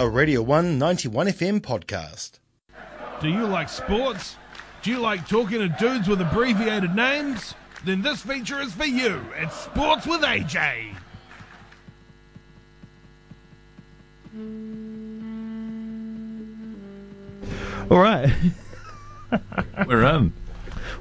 a Radio 1 91 FM podcast. Do you like sports? Do you like talking to dudes with abbreviated names? Then this feature is for you. It's Sports with AJ. All right. We're in.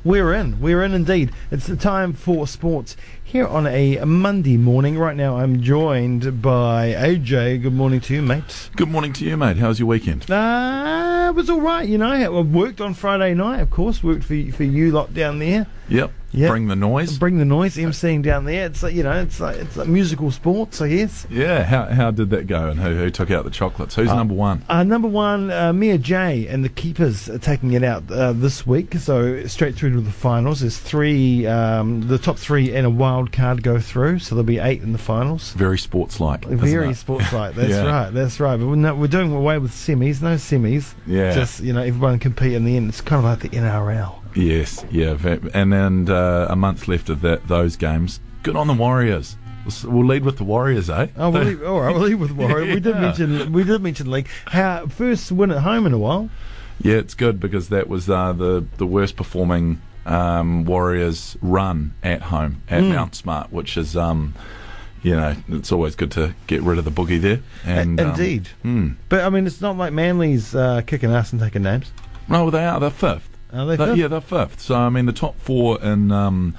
We're in. We're in indeed. It's the time for sports here on a Monday morning. Right now, I'm joined by AJ. Good morning to you, mate. Good morning to you, mate. How's your weekend? Uh, it was all right. You know, I worked on Friday night, of course. Worked for for you lot down there. Yep. Yep. Bring the noise. Bring the noise. emceeing down there. It's like you know, it's like it's like musical sports, I guess. Yeah. How how did that go? And who who took out the chocolates? Who's number one? Uh, number one, uh, Mia J and the Keepers are taking it out uh, this week, so straight through to the finals. There's three, um, the top three and a wild card go through, so there'll be eight in the finals. Very sports-like. Very it? sports-like. That's Yeah. right. That's right. But we're, we're doing away with semis. No semis. Yeah. Just you know, everyone compete in the end. It's kind of like the NRL. Yes. Yeah. And then uh, a month left of that those games. Good on the Warriors. We'll lead with the Warriors, eh? Oh, we'll leave, all right. We'll leave with Warrior. We did Yeah. mention we did mention league. How first win at home in a while. Yeah, it's good because that was uh, the the worst performing um, Warriors run at home at Mm. Mount Smart, which is um, you know it's always good to get rid of the boogie there. And um, Indeed. mm. But I mean, it's not like Manly's uh, kicking ass and taking names. No, they are. They're fifth. Are they? Fifth? Yeah, they're fifth. So I mean, the top four in um,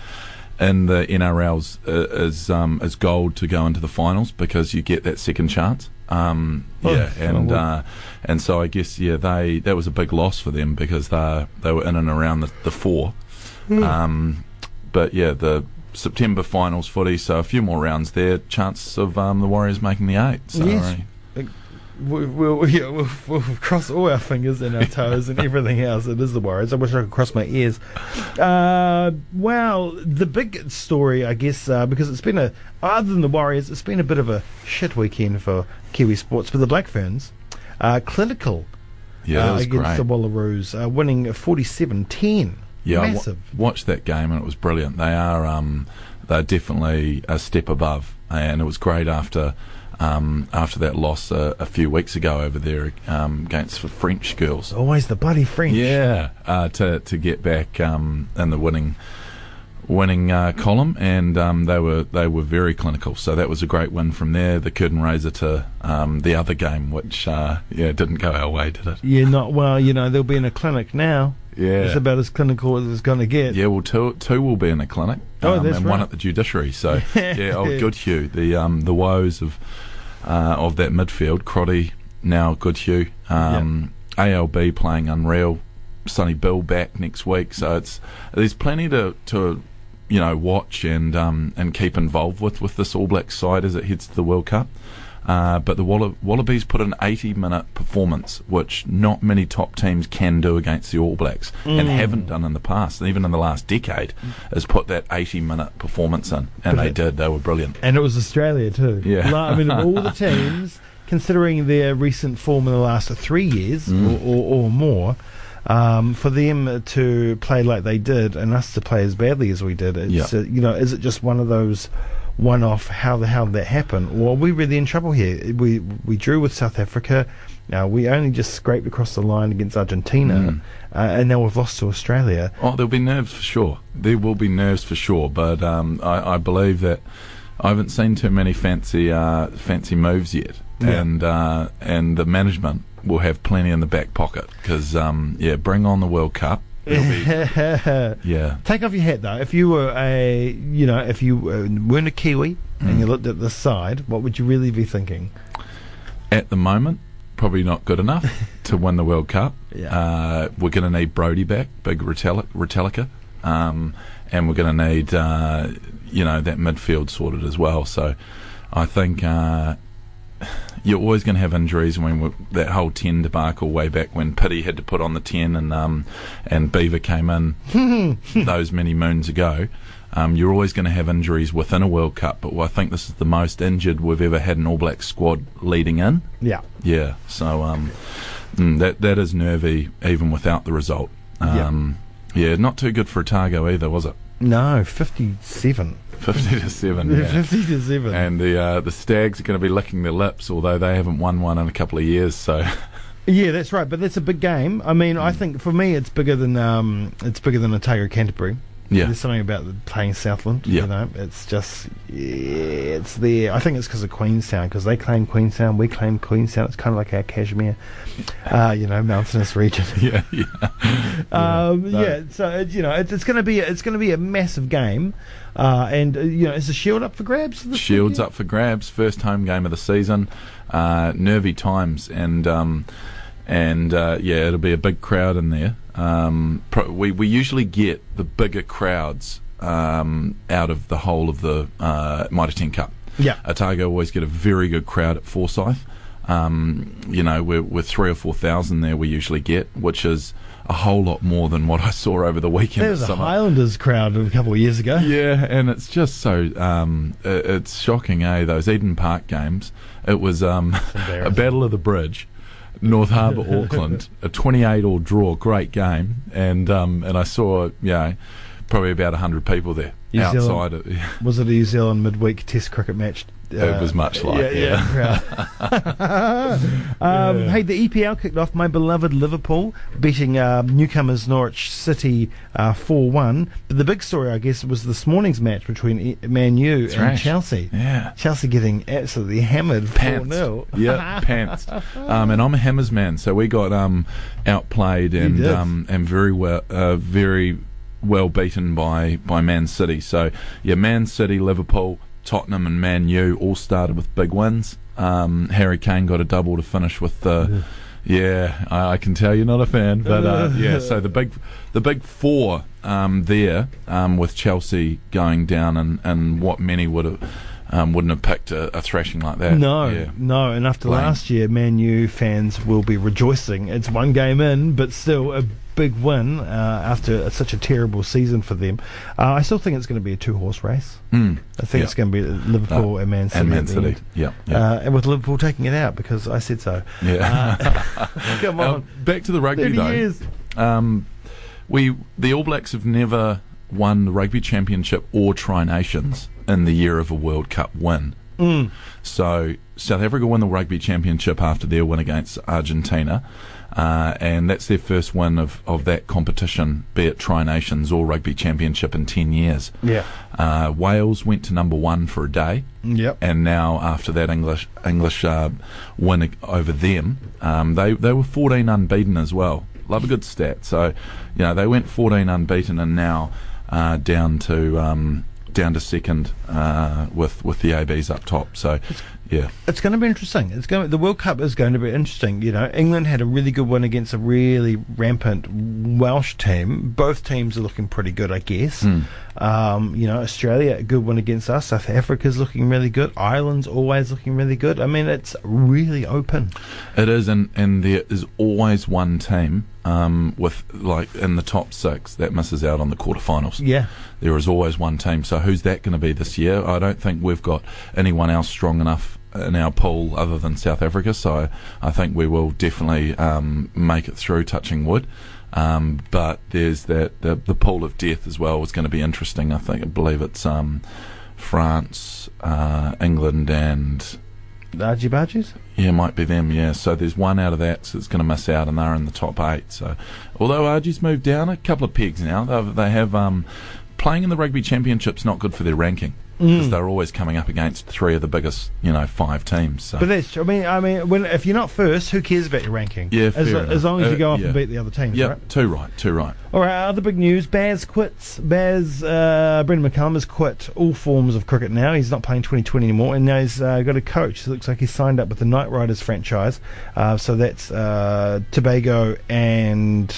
in the NRLs uh, is um, is gold to go into the finals because you get that second chance. Um, Oh, yeah, and oh, uh, and so I guess yeah, they that was a big loss for them because they they were in and around the, the four. Hmm. Um, but yeah, the September finals footy, so a few more rounds there. Chance of um, the Warriors making the eight. So, Yes. Uh, We, we'll, yeah, we'll, we'll cross all our fingers and our toes and everything else. It is the Warriors. I wish I could cross my ears. Uh, well, the big story, I guess, uh, because it's been a, other than the Warriors, it's been a bit of a shit weekend for Kiwi sports. For the Black Ferns, uh, clinical yeah, uh, against great. the Wallaroos, uh, winning 47 10. Yeah, I wa- Massive. watched that game and it was brilliant. They are um, they're definitely a step above, and it was great after um, after that loss a, a few weeks ago over there um, against the French girls. Always the bloody French. Yeah, uh, to to get back um, in the winning winning uh, column, and um, they were they were very clinical. So that was a great win from there. The curtain raiser to um, the other game, which uh, yeah didn't go our way, did it? Yeah, not well. You know, they'll be in a clinic now. Yeah. It's about as clinical as it's going to get. Yeah, well, two two will be in a clinic, Oh, um, that's and one at the judiciary. So yeah, oh, Goodhue. The um the woes of uh, of that midfield, Crotty now Goodhue. Um, ALB playing unreal. Sonny Bill back next week, so it's there's plenty to to you know watch and um and keep involved with with this All Black side as it heads to the World Cup. Uh, but the Walla- Wallabies put an 80 minute performance, which not many top teams can do against the All Blacks and haven't done in the past, and even in the last decade, has put that 80 minute performance in. And they did, they were brilliant. And it was Australia too. Yeah. Like, I mean, of all the teams, considering their recent form in the last three years Mm. or, or, or more, um, for them to play like they did and us to play as badly as we did, it's, Yeah. uh, you know, is it just one of those one-off? How the hell did that happen? Or are we really in trouble here? We we drew with South Africa. Now we only just scraped across the line against Argentina, Mm. uh, and now we've lost to Australia. Oh, there'll be nerves for sure. There will be nerves for sure, but um, I, I believe that I haven't seen too many fancy uh, fancy moves yet, Yeah. and uh, and the management will have plenty in the back pocket because um, yeah, bring on the World Cup. Yeah, Take off your hat though. If you were a, you know, if you weren't a Kiwi and Mm. you looked at the side, what would you really be thinking? at the moment, probably not good enough to win the World Cup. Yeah. Uh, we're going to need Brodie back, big Retallick um, and we're going to need uh, you know that midfield sorted as well. So I think uh, you're always going to have injuries. When we, that whole ten debacle way back when Piri had to put on the ten and um, and Beaver came in those many moons ago. Um, you're always going to have injuries within a World Cup, but I think this is the most injured we've ever had an All Black squad leading in. Yeah. Yeah, so um, mm, that that is nervy even without the result. Um, yeah. Not too good for Otago either, was it? No, fifty-seven. Fifty to seven. Yeah. Fifty to seven. And the uh, the Stags are going to be licking their lips, although they haven't won one in a couple of years. So yeah, that's right. But that's a big game. I mean, I think for me, it's bigger than um, it's bigger than Otago Canterbury. Yeah, There's something about playing Southland. Yeah. You know, it's just yeah, it's there. I think it's because of Queenstown because they claim Queenstown, we claim Queenstown. It's kind of like our Kashmir, uh, you know, mountainous region. yeah, yeah. Um, no. Yeah, so it, you know it's, it's going to be it's going to be a massive game, uh, and uh, you know is the shield up for grabs? Shields weekend? up for grabs. First home game of the season. Uh, nervy times, and um, and uh, yeah, it'll be a big crowd in there. Um, pro- we we usually get the bigger crowds um, out of the whole of the uh, Mitre 10 Cup. Yeah. Otago always get a very good crowd at Forsyth. Um, you know, we're, we're three or four thousand there. We usually get, which is a whole lot more than what I saw over the weekend. There was a Highlanders crowd a couple of years ago. Yeah, and it's just so um, it's shocking, eh? Those Eden Park games. It was um, a battle of the bridge, North Harbour, Auckland, a 28 all draw, great game, and um, and I saw yeah, probably about hundred people there New outside. Zealand. It. Was it a New Zealand midweek Test cricket match? Uh, It was much like, yeah. yeah. um, Hey, the EPL kicked off. My beloved Liverpool beating uh, newcomers Norwich City uh, four one. But the big story, I guess, was this morning's match between E- Man U and Thrash. Chelsea. Yeah. Chelsea getting absolutely hammered four Pants. 0 Yeah, pants. Um, and I'm a Hammers man, so we got um, outplayed and um, and very well, uh, very well beaten by by Man City. So yeah, Man City, Liverpool, Tottenham, and Man U all started with big wins. Um, Harry Kane got a double to finish with the. Yeah, I, I can tell you're not a fan, but uh, yeah. So the big, the big four um, there, um, with Chelsea going down, and, and what many would have um, wouldn't have picked a, a thrashing like that. No, yeah. no. And after Lame. last year, Man U fans will be rejoicing. It's one game in, but still a big win uh, after such a terrible season for them. Uh, I still think it's going to be a two-horse race. Mm. I think it's going to be Liverpool Uh, and Man City. and Man City. Yeah, Uh, and with Liverpool taking it out because I said so. yeah. Come Now, on, back to the rugby though. Um, we the All Blacks have never won the rugby championship or Tri Nations in the year of a World Cup win. Mm. So South Africa won the rugby championship after their win against Argentina, uh, and that's their first win of, of that competition, be it Tri Nations or rugby championship in ten years. Yeah. Uh, Wales went to number one for a day. Yep. and now after that English English uh, win over them, um, they they were 14 unbeaten as well. Love a good stat. So, you know, they went 14 unbeaten and now uh, down to um, down to second uh, with with the ABs up top. So, yeah, It's going to be interesting. It's going. The World Cup is going to be interesting. You know, England had a really good win against a really rampant Welsh team. Both teams are looking pretty good, I guess. Hmm. Um, you know, Australia a good one against us. South Africa's looking really good. Ireland's always looking really good. I mean, it's really open. it is, and and there is always one team um, with like in the top six that misses out on the quarterfinals. Yeah. there is always one team. So who's that going to be this year? I don't think we've got anyone else strong enough in our pool other than South Africa. So I think we will definitely um, make it through, touching wood. Um, but there's that the, the pool of death as well is going to be interesting. I think I believe it's um, France, uh, England, and Argy barges. yeah, might be them. Yeah, so there's one out of that that's going to miss out, and they're in the top eight. So, although Argy's moved down a couple of pegs now, they they have um, playing in the rugby championship's not good for their ranking because they're always coming up against three of the biggest, you know, five teams. So. But that's. I mean, I mean, when if you're not first, who cares about your ranking? Yeah, as, lo- as long as you Uh, go off yeah. and beat the other teams. yeah, Right? too right, too right. All right, other big news. Baz quits. Baz, uh, Brendon McCullum has quit all forms of cricket now. He's not playing 2020 anymore, and now he's uh, got a coach. It looks like he's signed up with the Knight Riders franchise. Uh, so that's uh, Tobago and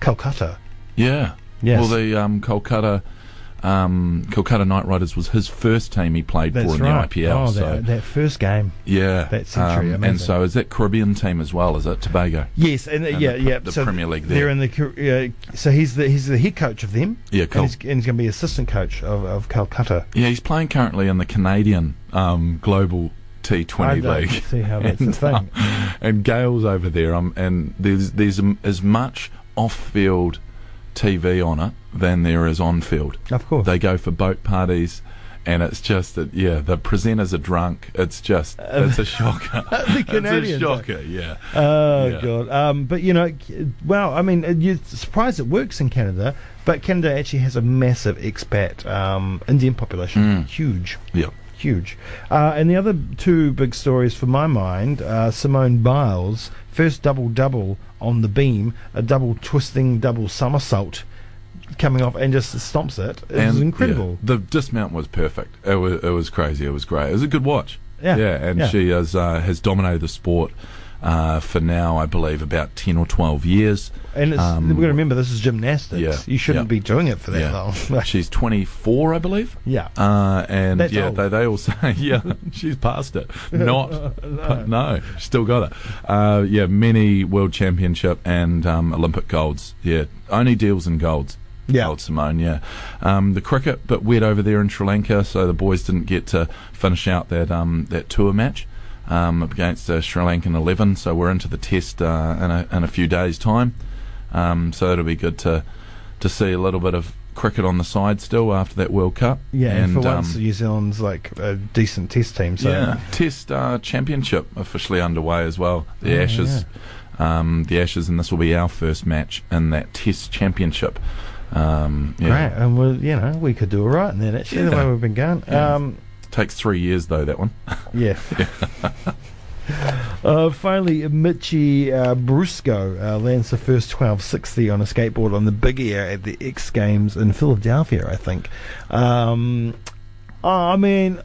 Calcutta. Yeah. Yes. Well, the um, Kolkata. Um, Kolkata Knight Riders was his first team he played That's for in right. the IPL. oh, so that, that first game. yeah, that century, Um, and so is that Caribbean team as well? Is it Tobago? Yes, and, uh, And yeah, the- yeah. the so Premier League They're there. in the. Uh, so he's the he's the head coach of them. Yeah, cool. And he's, he's going to be assistant coach of, of Calcutta. Yeah, he's playing currently in the Canadian um, Global I T20 don't League. see how that's a and, thing. um, and Gayle's over there, um, and there's there's um, as much off-field TV on it than there is on field. Of course. They go for boat parties. And it's just that, yeah, the presenters are drunk. It's just, it's a shocker. the Canadians. It's a shocker, yeah. Oh Yeah. god! Um, but you know, well, I mean, you're surprised it works in Canada, but Canada actually has a massive expat um, Indian population, Mm. huge, Yeah. huge. Uh, and the other two big stories for my mind, uh, Simone Biles first double double on the beam, a double twisting double somersault, coming off and just stomps it. It was incredible. yeah, the dismount was perfect. It was it was crazy. It was great. It was a good watch. Yeah, yeah, and yeah. she has uh, has dominated the sport uh, for now, I believe, about ten or twelve years. And it's, Um, we've got to remember this is gymnastics. yeah, you shouldn't yeah. be doing it for that Yeah, long. she's twenty four, I believe. yeah. Uh, and That's yeah, old. they, they all say, yeah, she's past it. Not, but no, still got it. Uh, yeah, many world championship and um, Olympic golds. Yeah, only deals in golds. Yeah. Gold Simone, yeah. Um, the cricket, bit wet over there in Sri Lanka, so the boys didn't get to finish out that um, that tour match um, against uh, Sri Lankan 11. So we're into the test uh, in, a, in a few days' time. Um, so it'll be good to to see a little bit of cricket on the side still after that World Cup. Yeah, and, and for once, um, New Zealand's like a decent test team. So yeah, Test uh, Championship officially underway as well. The Oh, Ashes, um, the Ashes, and this will be our first match in that Test Championship. Um, yeah. great. And we, you know, we could do it all right in that actually. The way we've been going. Yeah. Takes three years though. That one. yeah. Uh, finally, Mitchie uh, Brusco uh, lands the first 1260 on a skateboard on the Big Air at the X Games in Philadelphia, I think. Um, oh, I mean,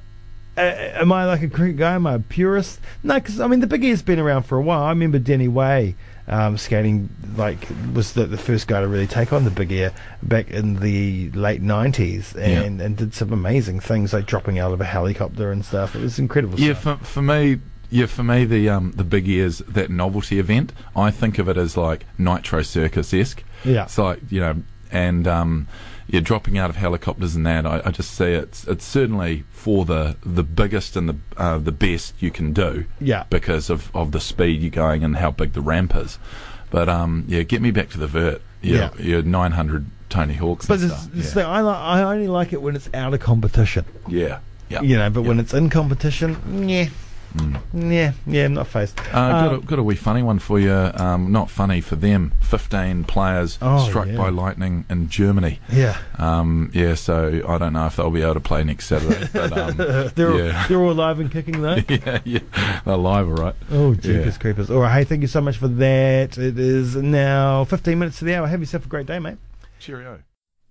uh, am I like a cricket guy? Am I a purist? No, because I mean the Big Air's been around for a while. I remember Danny Way um, skating like was the, the first guy to really take on the Big Air back in the late nineties, and, and did some amazing things like dropping out of a helicopter and stuff. It was incredible. Yeah, stuff. for, for me, yeah, for me, the um, the Big Air's that novelty event. I think of it as like Nitro Circus esque. Yeah. it's like you know, and um, yeah, dropping out of helicopters and that. I, I just say it's it's certainly for the the biggest and the uh, the best you can do. Yeah. because of of the speed you're going and how big the ramp is. But um, yeah, get me back to the vert. Yeah, Yeah. yeah, 900 Tony Hawks. But and it's, stuff. it's yeah. the, I, li- I only like it when it's out of competition. yeah, yeah. You know, but when it's in competition, yeah, yeah, yeah, I'm not phased. Uh, got, a, Um, got a wee funny one for you. Um, not funny for them. 15 players Oh, struck yeah. by lightning in Germany. yeah. Um, yeah, so I don't know if they'll be able to play next Saturday. But, um, they're, yeah. all, they're all alive and kicking though. yeah, yeah. They're live, all right. Oh, jeepers Yeah. creepers. All right, hey, thank you so much for that. It is now 15 minutes to the hour. Have yourself a great day, mate. Cheerio.